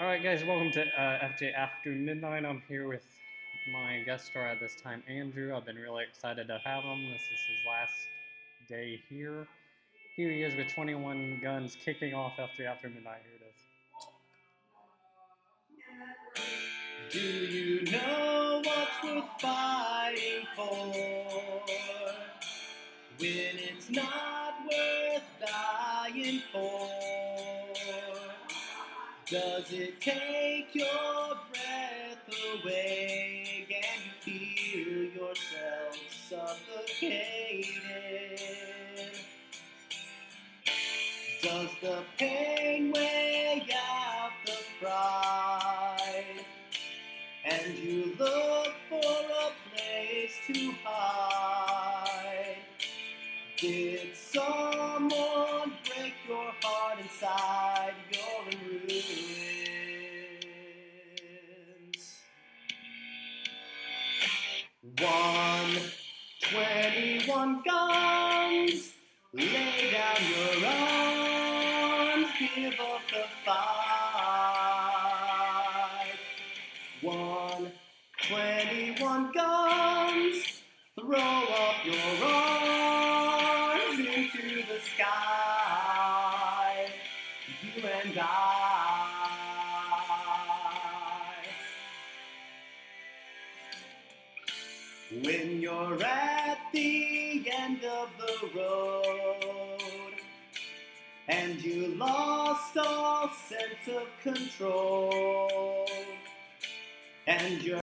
All right, guys, welcome to uh, FJ After Midnight. I'm here with my guest star at this time, Andrew. I've been really excited to have him. This is his last day here. Here he is with 21 guns kicking off FJ After Midnight. Here it is. Do you know what's worth fighting for? When it's not worth dying for? Does it take your breath away and you feel yourself suffocating? Does the pain weigh out the pride? And you look for a place to hide. Did someone 21 guns. Lay down your arms, give up the fight. One, 21 guns. Throw up your arms. You're at the end of the road. And you lost all sense of control. And you're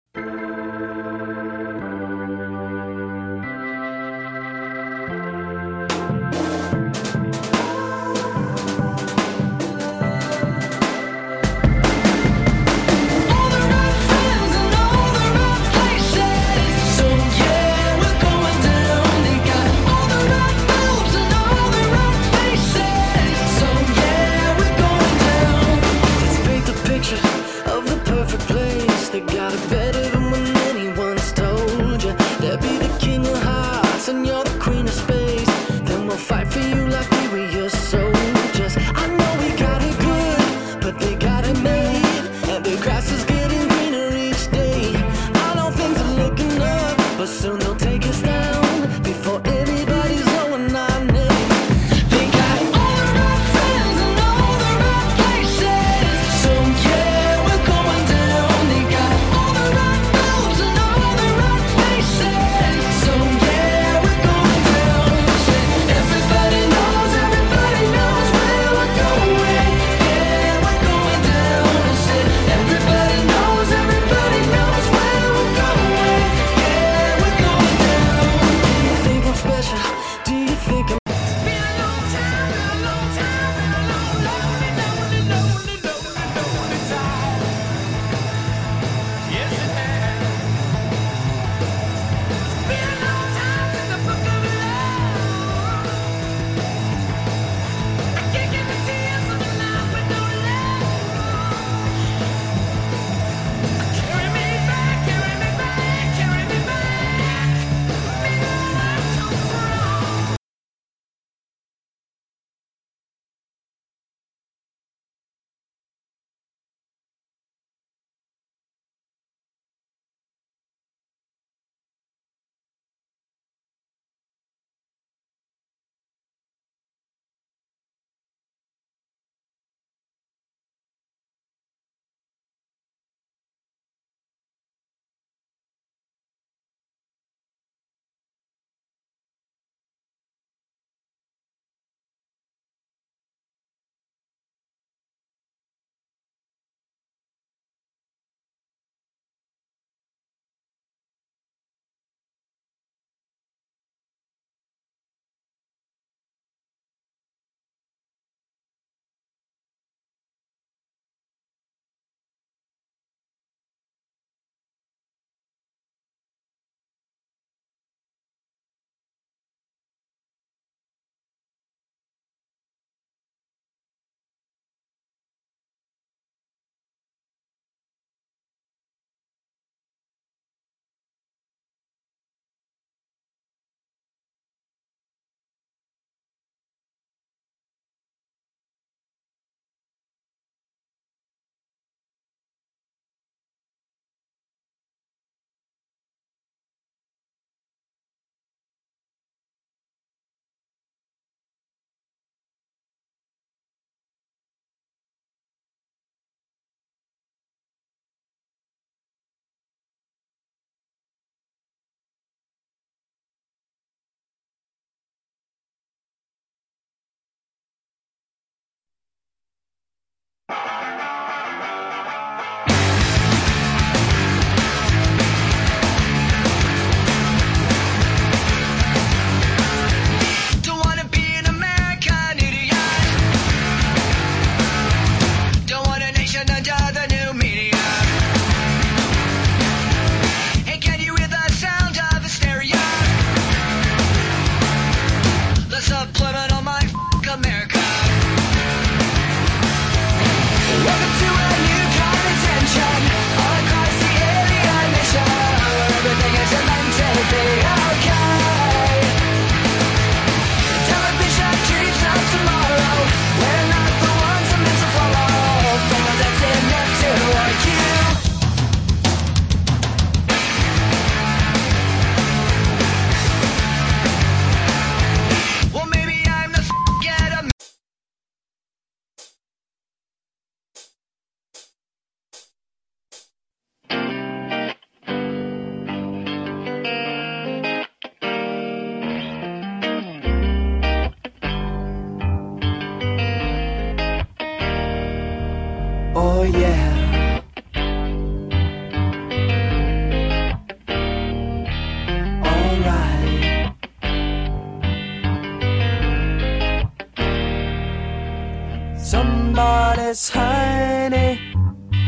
Somebody's honey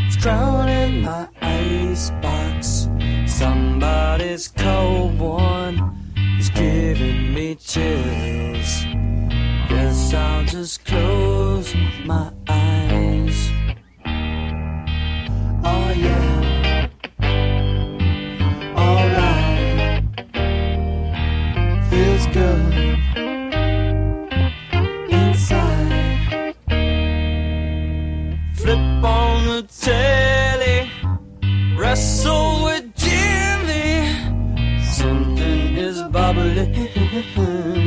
is drowning my icebox. Somebody's cold one is giving me chills. Guess I'll just close my eyes. Oh yeah. Bubbling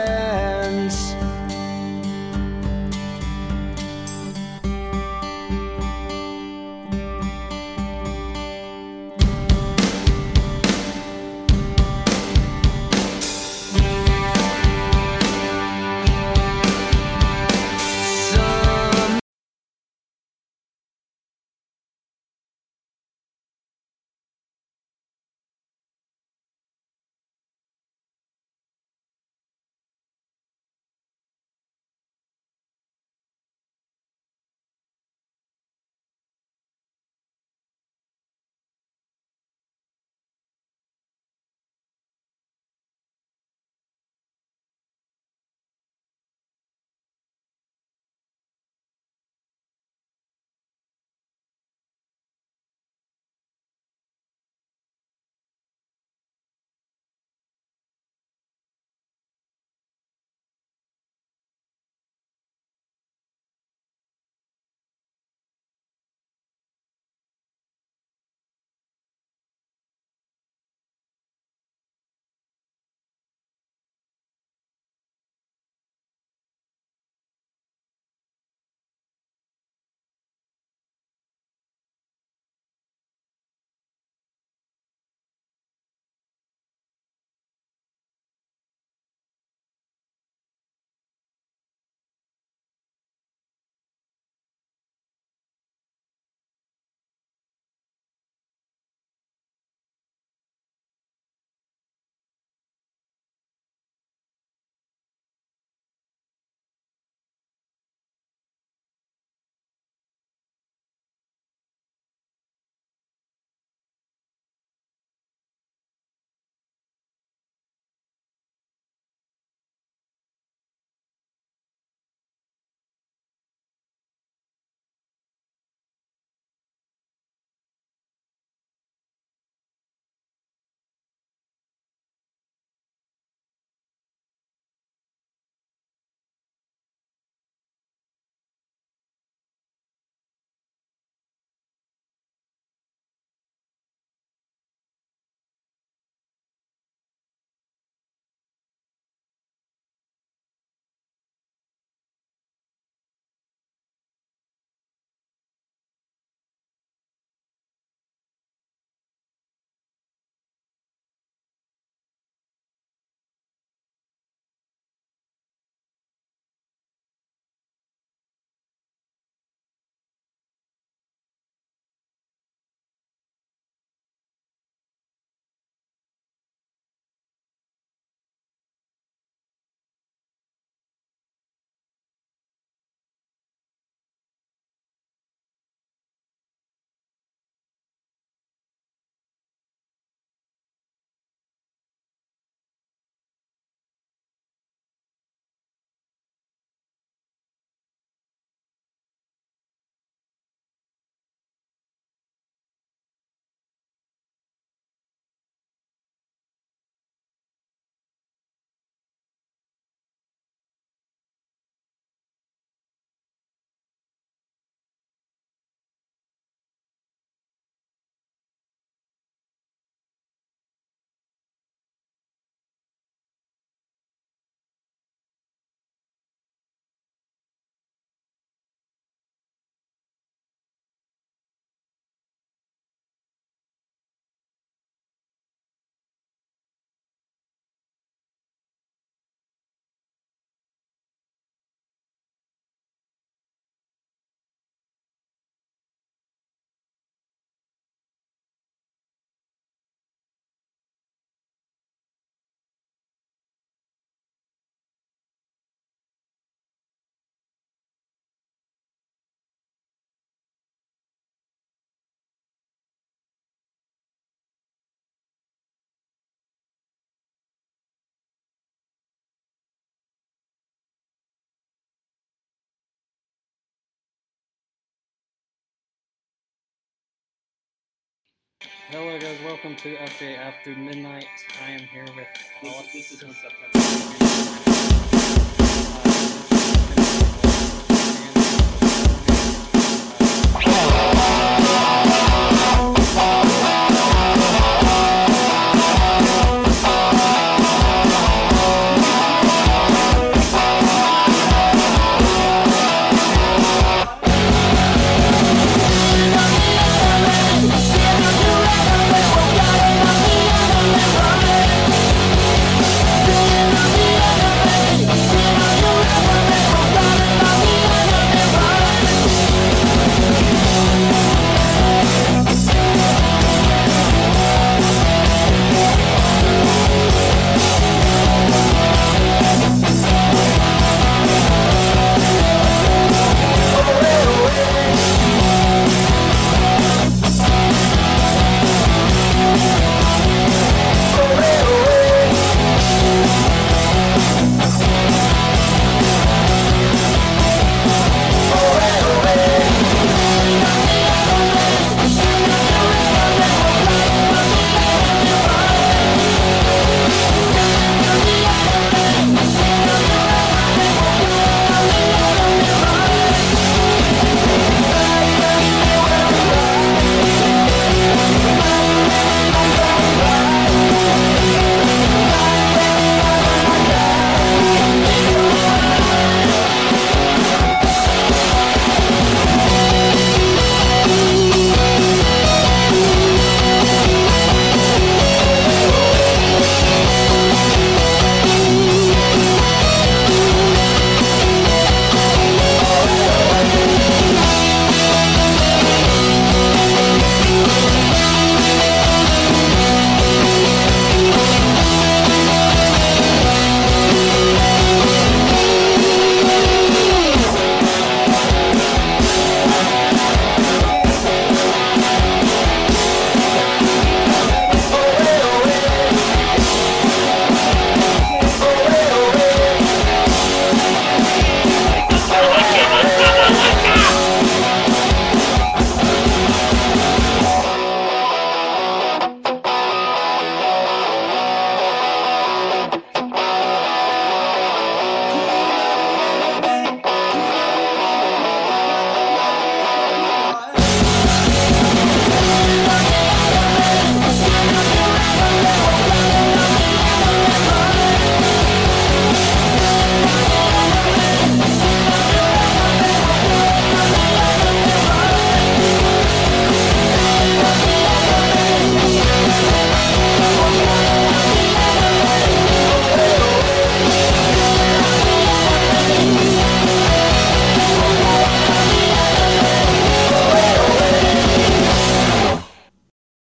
Welcome to FJ After Midnight. I am here with Alex.